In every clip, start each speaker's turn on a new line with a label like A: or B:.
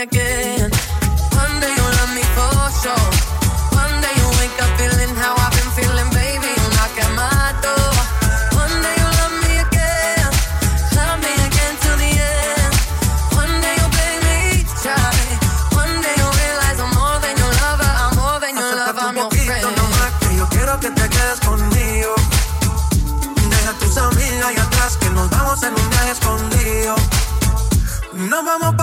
A: again. One day you'll love me for sure. One day you'll wake up feeling how I've been feeling, baby. You'll knock at. One day you'll love me again. Love me again till the end. One day you'll me. One day you'll realize I'm more than your lover. I'm more than your lover. I'm your
B: que yo quiero que te quedes conmigo. Deja tus amigas y atrás que nos vamos en un viaje escondido. Nos vamos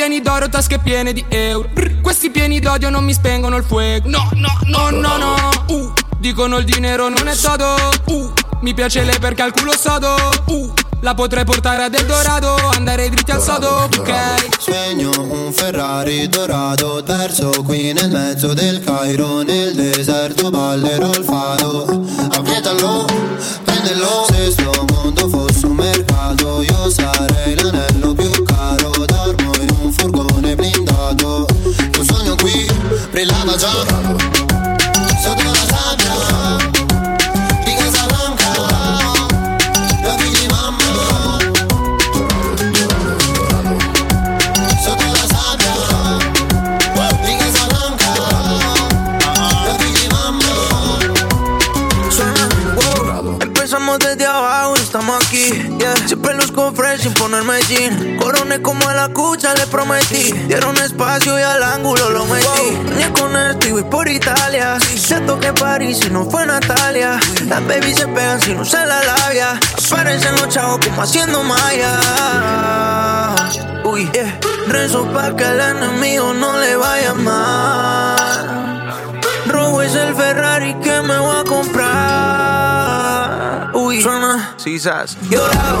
C: pieni d'oro, tasche piene di euro. Brr, questi pieni d'odio non mi spengono il fuoco. No, no, no, no, no. Uh, dicono il dinero non è sodo. Uh, mi piace lei perché al culo sodo. Uh, la potrei portare a del Eldorado, andare dritti al sodo, ok?
D: Sogno un Ferrari dorato, perso qui nel mezzo del Cairo, nel deserto ballerò il fado. Aprietalo, prendelo, se sto mondo fosse un mercato io sarei
E: decir. Coroné como a la cucha, le prometí. Dieron espacio y al ángulo lo metí. Soñé con esto y voy por Italia. Se toqué París y no fue Natalia. Las baby se pegan si no se la labia. Aparecen los chavos como haciendo maya. Uy, yeah. Rezo pa' que al enemigo no le vaya mal. Robo es el Ferrari que me voy a comprar. Uy, suena, sisas. Llorado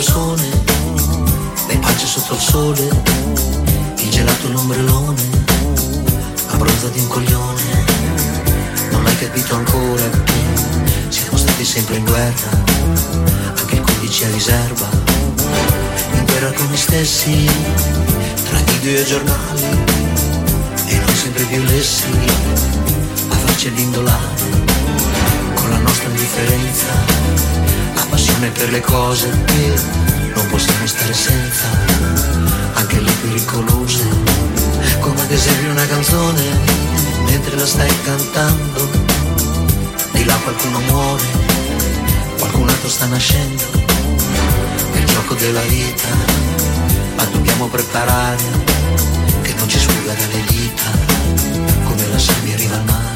F: persone, le pace sotto il sole, il gelato e l'ombrellone, abbronzati un coglione, non hai capito ancora siamo stati sempre in guerra, anche il 15 a riserva, in guerra con noi stessi, tra video e giornali, e noi sempre più lessi, a farci l'indolare con la nostra indifferenza, la passione per le cose che non possiamo stare senza, anche le pericolose, come ad esempio una canzone, mentre la stai cantando, di là qualcuno muore, qualcun altro sta nascendo, è il gioco della vita, ma dobbiamo preparare, che non ci sfugga dalle dita, come la sabbia arriva al mare.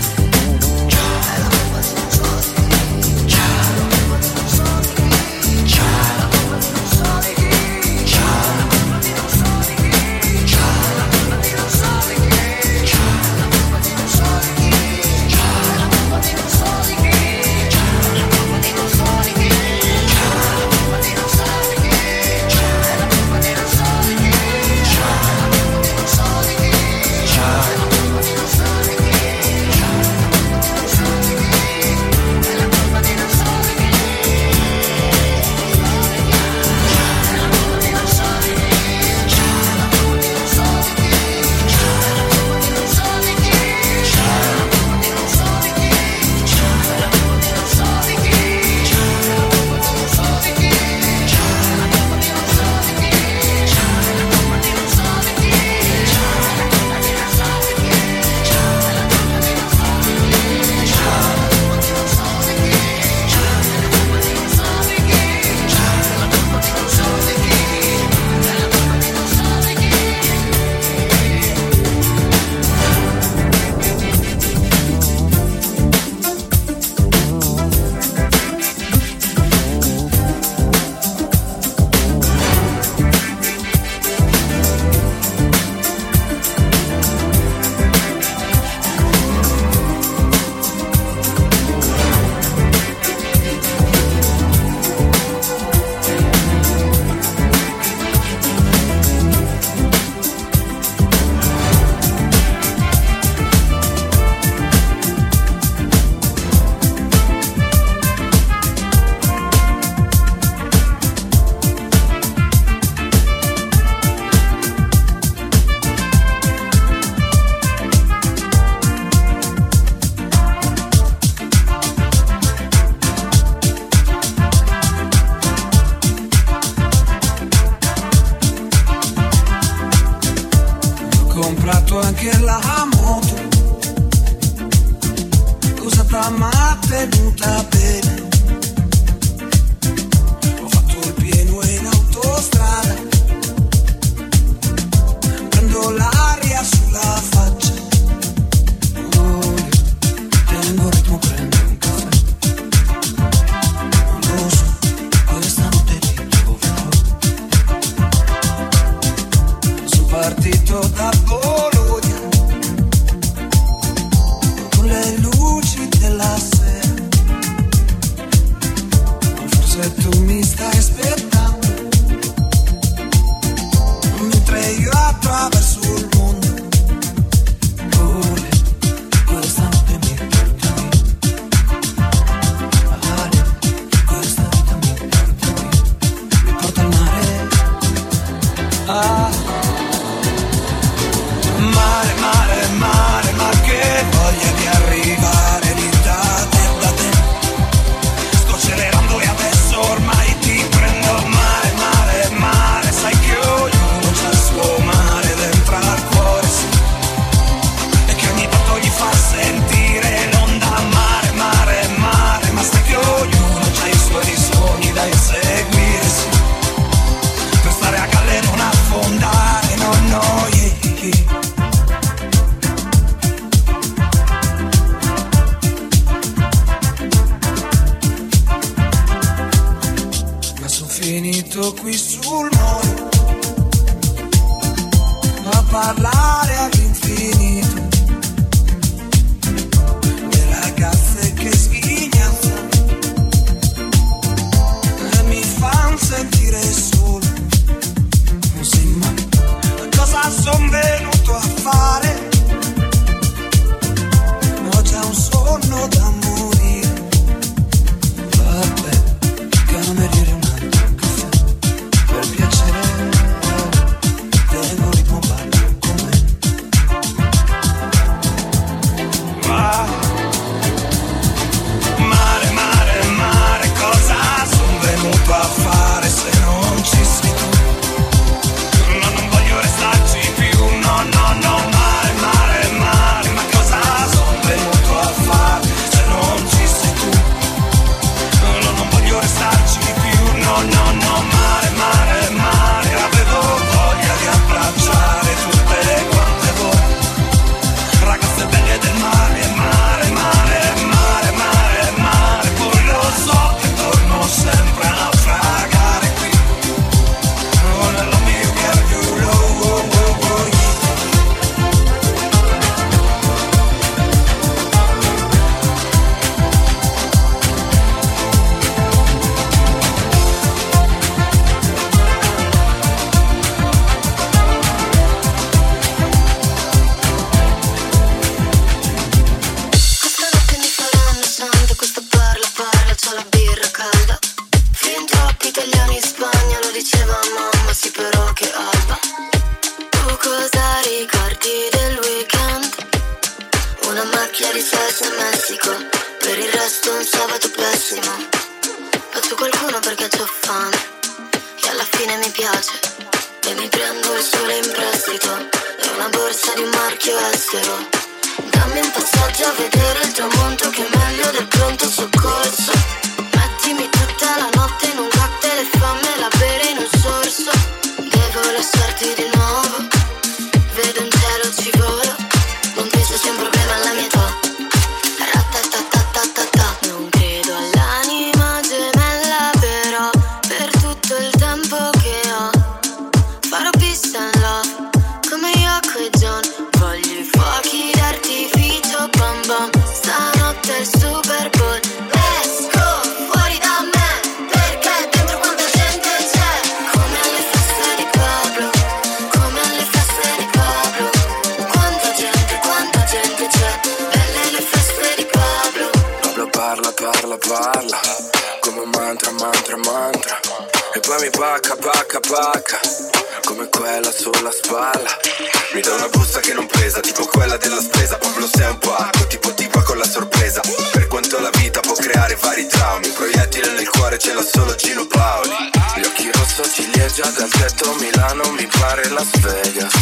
G: quando sei un po' pacco, tipo tipo con la sorpresa. Per quanto la vita può creare vari traumi, proiettile nel cuore ce l'ha solo Gino Paoli. Gli occhi rosso ciliegia dal tetto Milano, mi pare Las Vegas.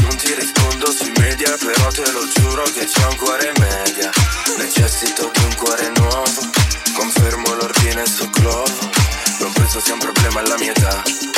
G: Non ti rispondo sui media, però te lo giuro che c'è un cuore media. Necessito di un cuore nuovo, confermo l'ordine su Glovo. Non penso sia un problema alla mia età.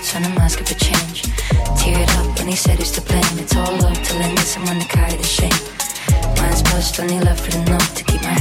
H: words on a mask of a change. Teared up when he said he's to blame. It's all love till I need someone to carry the shame. Mine's pushed, only love for the to keep
I: my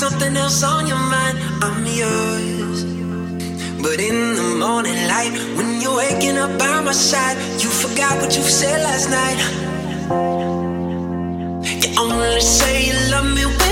I: something else on your mind, I'm yours. But in the morning light, when you're waking up by my side, you forgot what you said last night. You only say you love me
J: when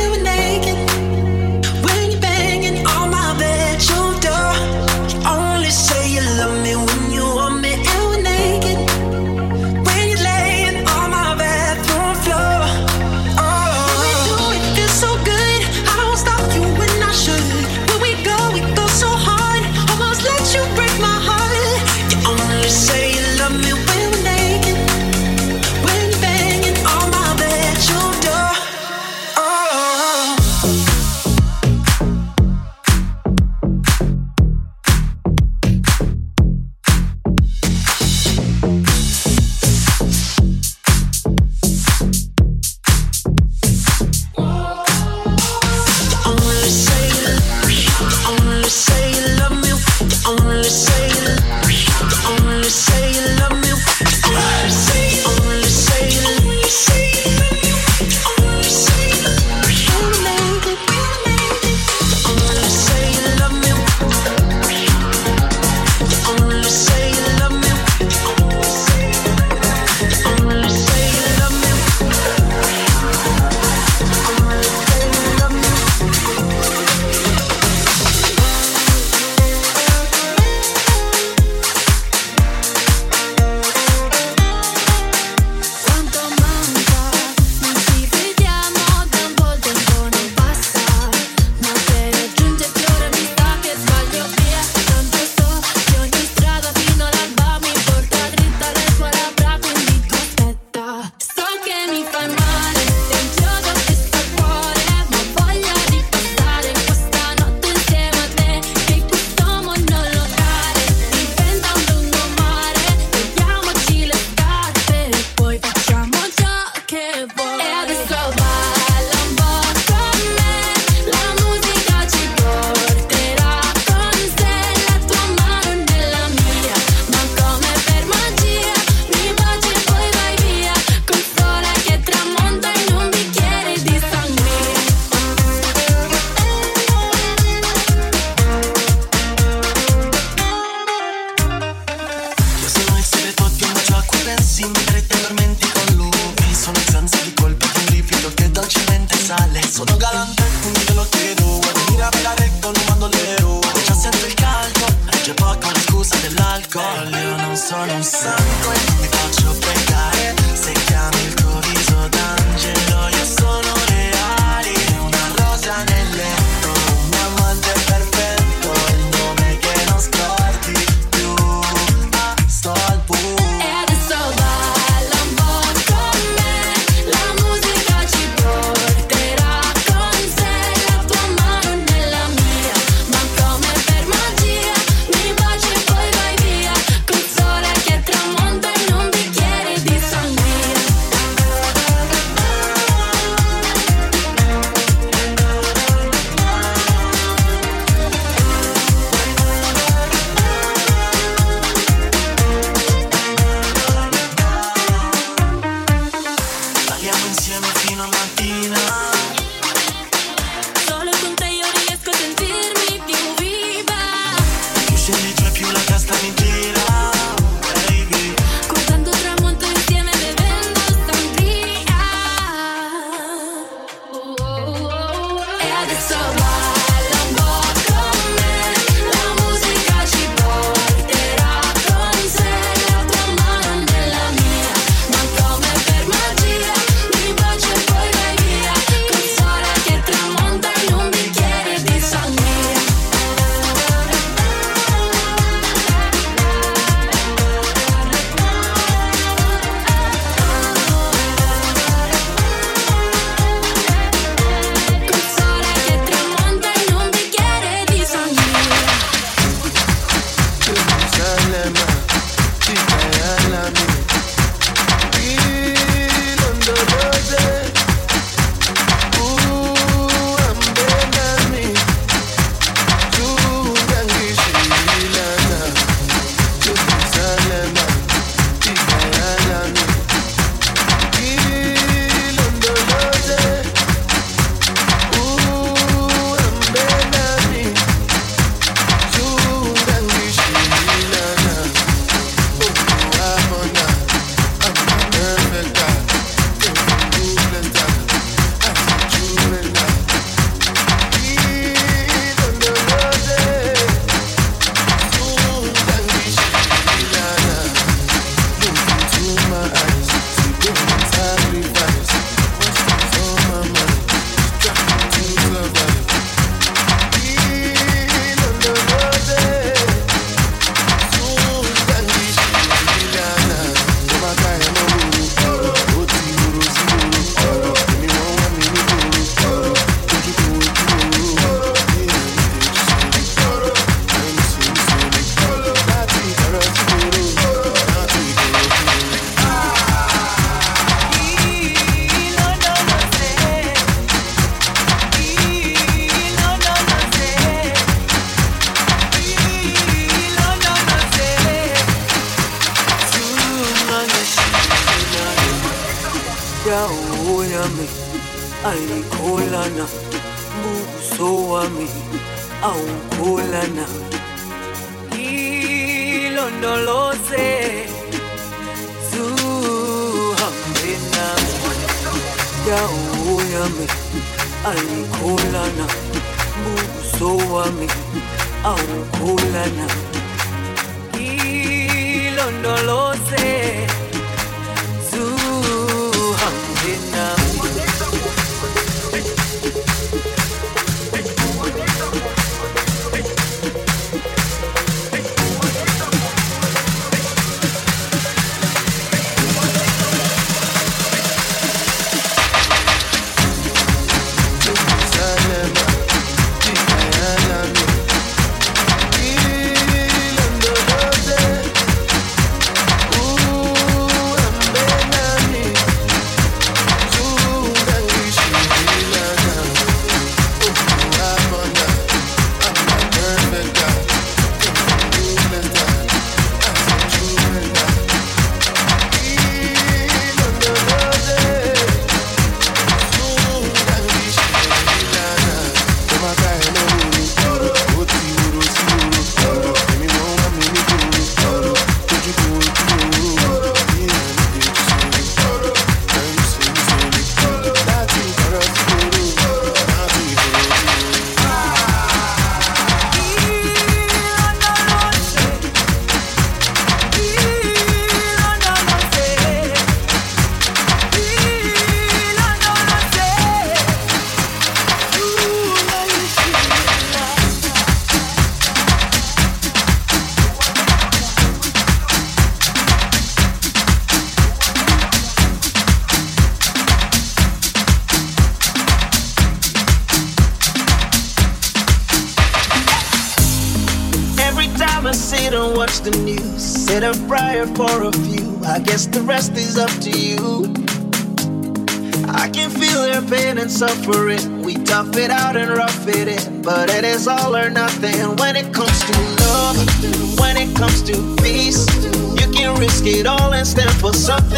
J: something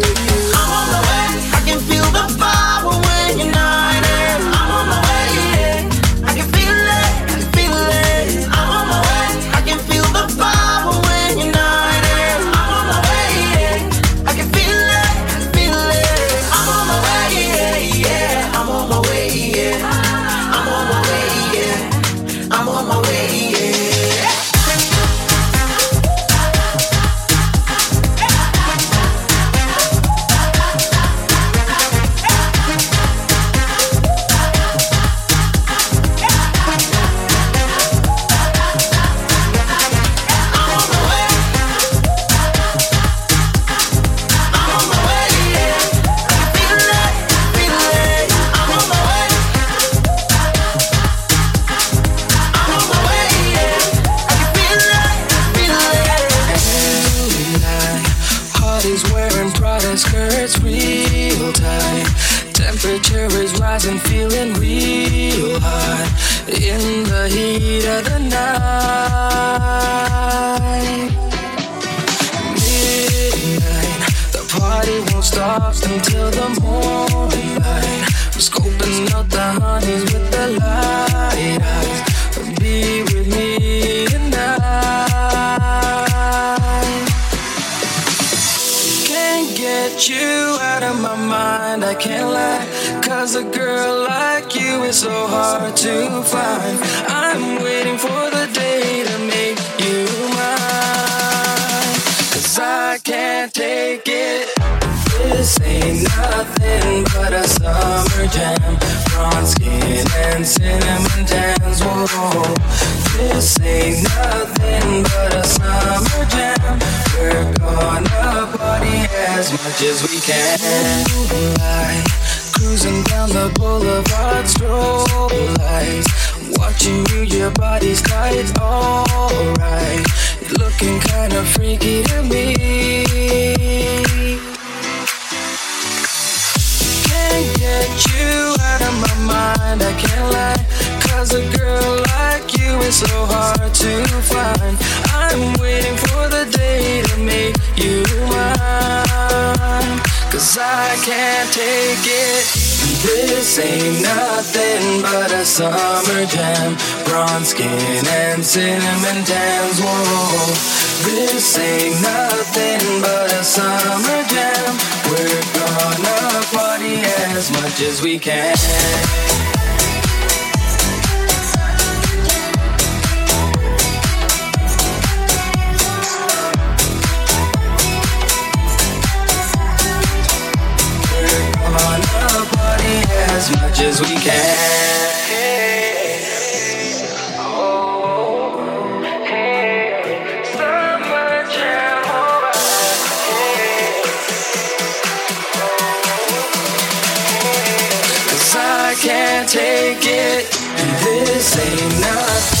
K: Scoping out the honeys with the light eyes. Be with me tonight. Can't get you out of my mind, I can't lie. Cause a girl like you is so hard to find. I'm waiting for the day to make you mine. Cause I can't take it. This ain't nothing but a summer jam. Bronze skin and cinnamon tans. Whoa. This ain't nothing but a summer jam. We're gonna party as much as we can. Moonlight, cruising down the boulevard, strobe lights. Watching you, your body's tight, alright. Looking kinda freaky to me. Get you out of my mind, I can't lie. Cause a girl like you is so hard to find. I'm waiting for the day to make you mine. Cause I can't take it. This ain't nothing but a summer jam. Bronze skin and cinnamon tans. Whoa. This ain't nothing but a summer jam. We're gonna party as much as we can. as much as we can. Cause I
L: can't take it, this ain't nothing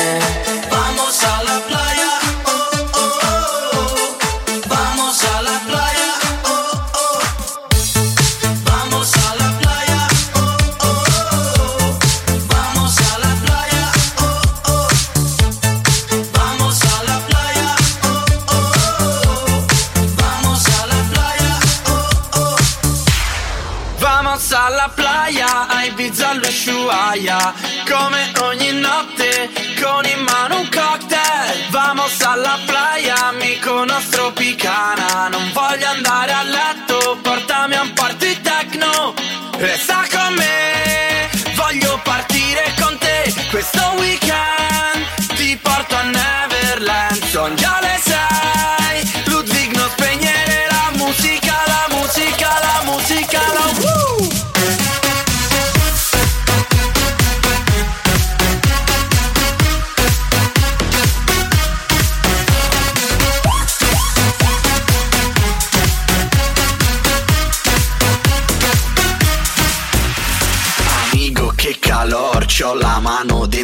M: Vamos
L: alla playa, amico nostro picana. Non voglio andare a letto, portami a un party techno. Resta con me, voglio partire con te. Questo weekend ti porto a Neverland. Son già le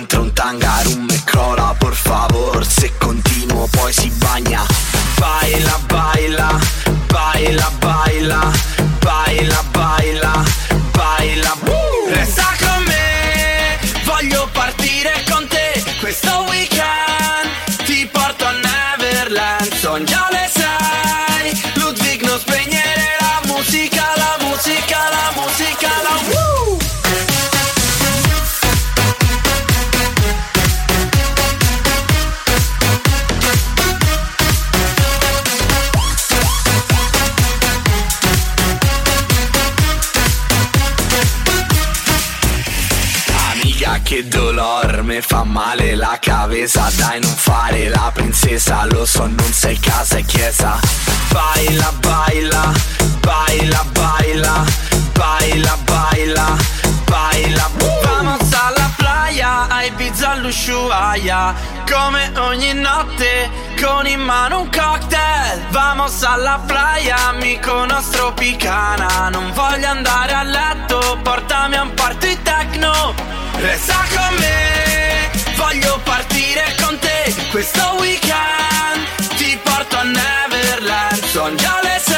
L: dentro un tangarum me crola, por favor, se continuo poi si bagna. Baila, baila, baila, baila, baila, baila, baila. Woo! Resta con me, voglio partire con te, questo weekend cabeza Dai non fare la princesa, lo so non sei casa e chiesa. Baila, baila, baila, baila, baila, baila, baila. Vamos alla playa, a Ibiza all'Ushuaia. Come ogni notte, con in mano un cocktail. Vamos alla playa, amico nostro picana. Non voglio andare a letto, portami a un party techno. Resta con me, voglio partire con te Questo weekend. Ti porto a Neverland. Son già le sei,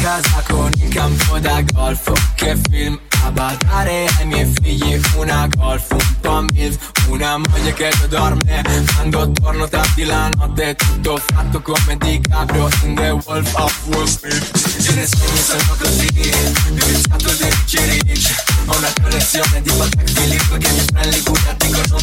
L: casa con il campo da golf. Che film a badare ai miei figli Una golf, un po' milf Una moglie che dorme. Quando torno tardi la notte Tutto fatto come di Caprio In The Wolf of Wall Street. Ce ne sogni sono così Pensato dei ricci Ho una collezione di Patek Philippe Che mi prende i bucati con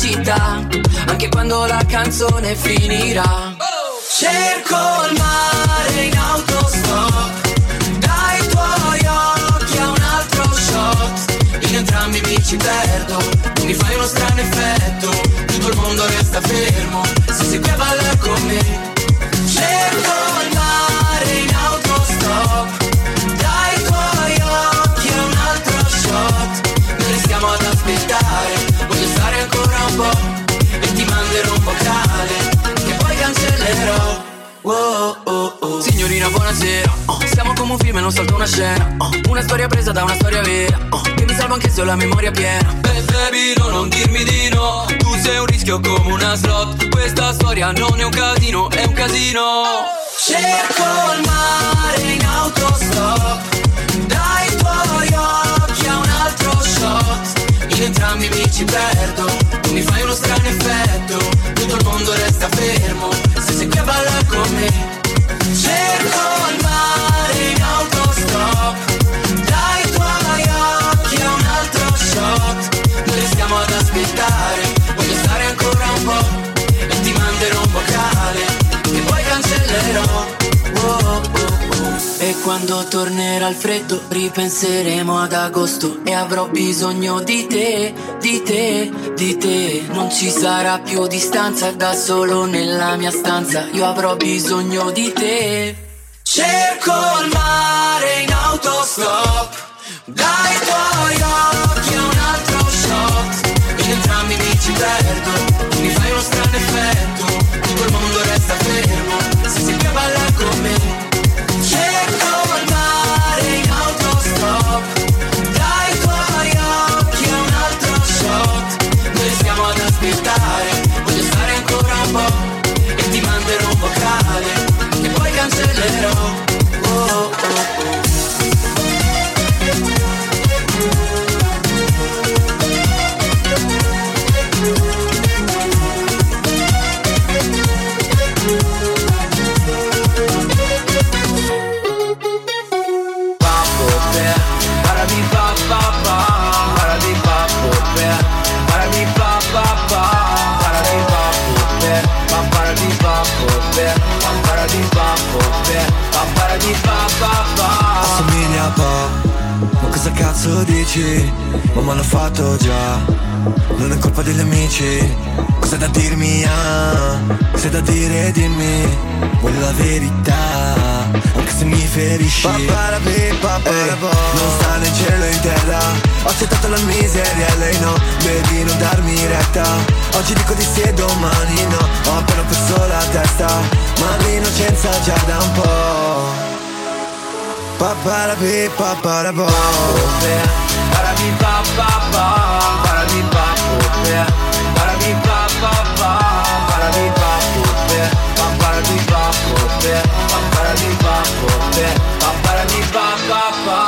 N: felicità, anche quando
O: la
B: canzone finirà. Cerco il mare in autostop, dai tuoi occhi a un altro shot, in entrambi mi ci perdo, mi fai uno strano effetto. Ho la memoria piena.
P: Beh baby no, non dirmi di no. Tu sei un rischio come una slot. Questa storia non è un casino, è un casino.
J: Cerco il mare in autostop. Dai tuoi occhi a un altro shot.
B: In entrambi mi ci perdo. Tu mi fai uno strano effetto. Tutto il mondo resta fermo. Se sei qui a ballare con me.
J: Cerco il mare
B: E quando tornerà il freddo ripenseremo ad agosto E avrò bisogno di te, di te, di te. Non ci sarà più distanza da solo nella mia stanza. Io avrò bisogno di te.
J: Cerco il mare in autostop Dai tuoi occhi un altro shot.
B: Entrambi mi ci perdo mi fai uno strano effetto
F: cazzo dici? Mamma l'ho fatto già, non è colpa degli amici. Cosa da dirmi, ah? Se da dire dimmi, voglio la verità Anche se mi ferisci. Paparapi, paparapo Non sta in cielo in terra. Ho accettato la miseria e lei no. Baby non darmi retta. Oggi dico di sì e domani no. Ho appena perso la testa Ma l'innocenza già da un po' Paparapi, paparapo
B: Parabi pa pa pa, parabi pa pa parabi pa pa pa, parabi pa pa parabi pa pa parabi pa pa parabi pa pa pa.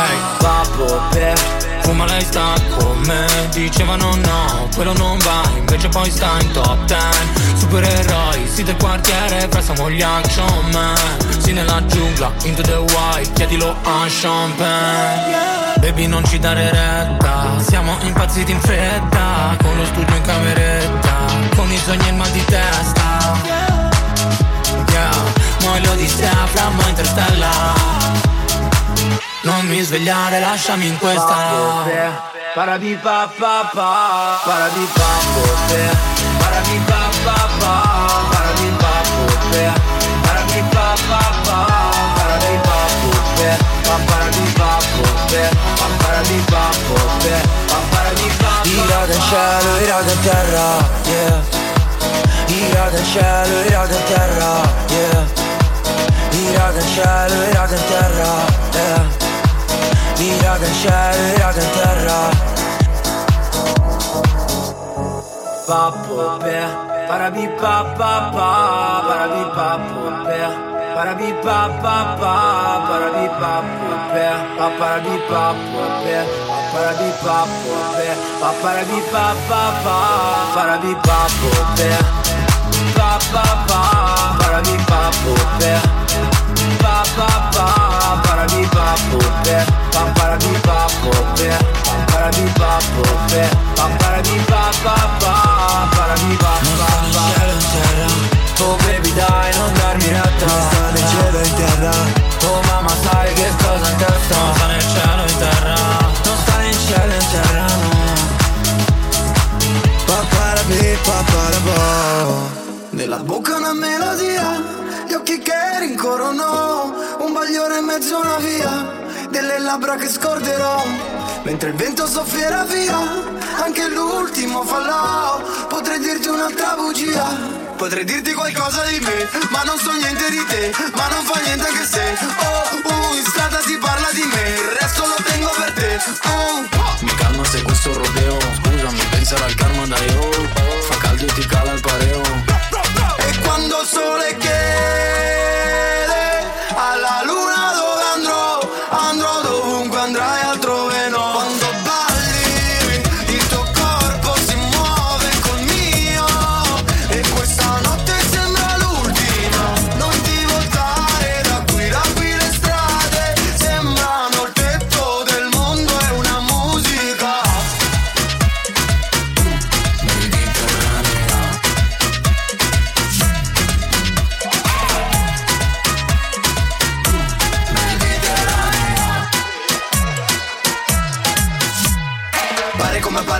P: Ehi, papo, Fuma lei sta con me. Dicevano no, quello non va. Invece poi sta in top ten. Supereroi, sì del quartiere Fra siamo gli action man Sì nella giungla, into the white Chiedilo a champagne Baby non ci dare retta. Siamo impazziti in fretta. Con lo studio in cameretta. Con i sogni e il mal di testa. Yeah, muoio di sta flamma interstellar non mi svegliare, lasciami in questa
B: Parabi pa pa pa, parabi pa pa parabi pa pa pa, parabi pa pa parabi pa pa pa, parabi pa pa parabi pa pa parabi pa pa parabi pa
F: Ira del cielo, ira del terra, yeah. Ira del cielo, ira del terra, yeah Ira del cielo, ira del terra, yeah Ira del cielo, ira del terra
B: Papo pe, parabi pa pa pa, parabi pa pe, parabi pa pa pa, parabi pa pe, parabi pa pe, parabi pa pe, parabi pa pa pa, parabi pa pe, pa pa pa, parabi pa pe, pa pa pa, parabi pa pe, parabi pa pe, parabi pa pe, parabi pa pa pa, parabi pa pa pa. Oh baby dai non darmi retta. Sta né cielo in terra. Oh mamma sai che cosa in testa Non sta né cielo in terra. Non sta né cielo in terra no.
F: Paparapi, paparapo
E: Nella bocca una melodia, rincorrono Un bagliore in mezzo a una via Delle labbra che scorderò Mentre il vento soffierà via Anche l'ultimo fallò Potrei dirti un'altra bugia
Q: Potrei dirti qualcosa di me Ma non so niente di te Ma non fa niente anche se Oh, uh, in strada si parla di me Il resto lo tengo per te uh.
R: Mi calma se questo rodeo Scusami, pensare al karma dai oh. Fa caldo e ti cala il pareo.
Q: E quando il sole che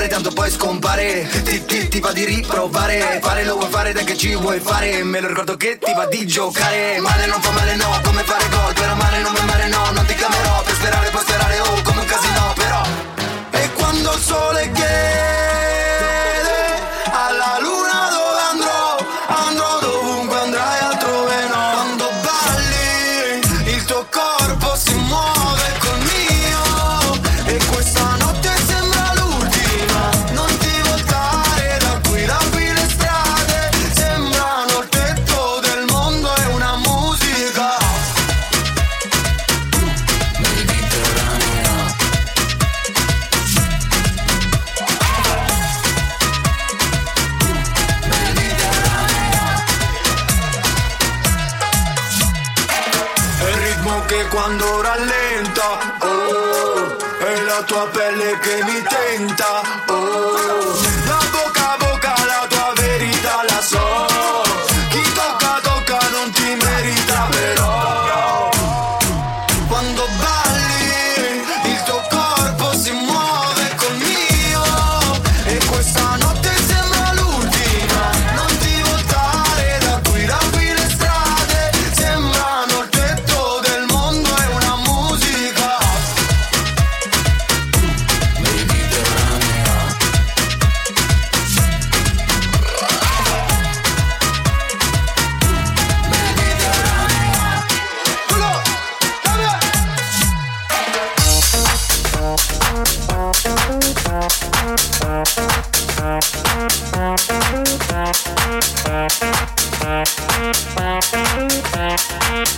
Q: fare tanto poi scompare. Ti, ti, ti va di riprovare. Fare lo vuoi fare dai che ci vuoi fare. Me lo ricordo che ti va di giocare. Male non fa male no come fare gol. Però male non mi male no non ti chiamerò Per sperare puoi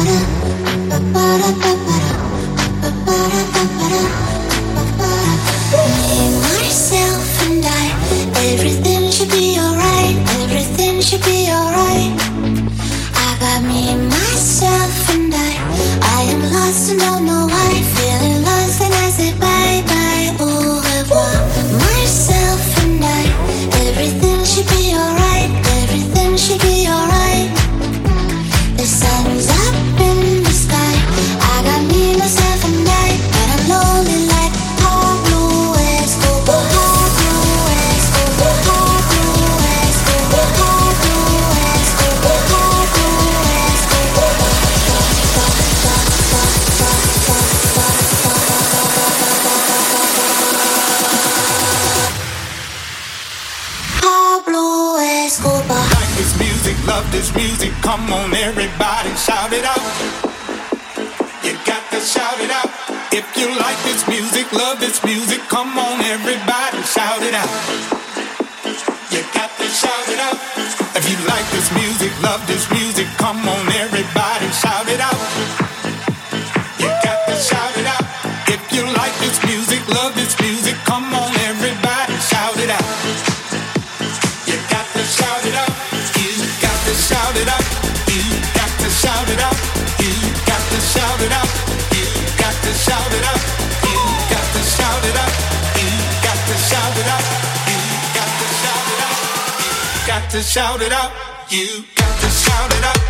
Q: ba da ba da
O: Come
S: on, everybody. to shout it out. You got to shout it out.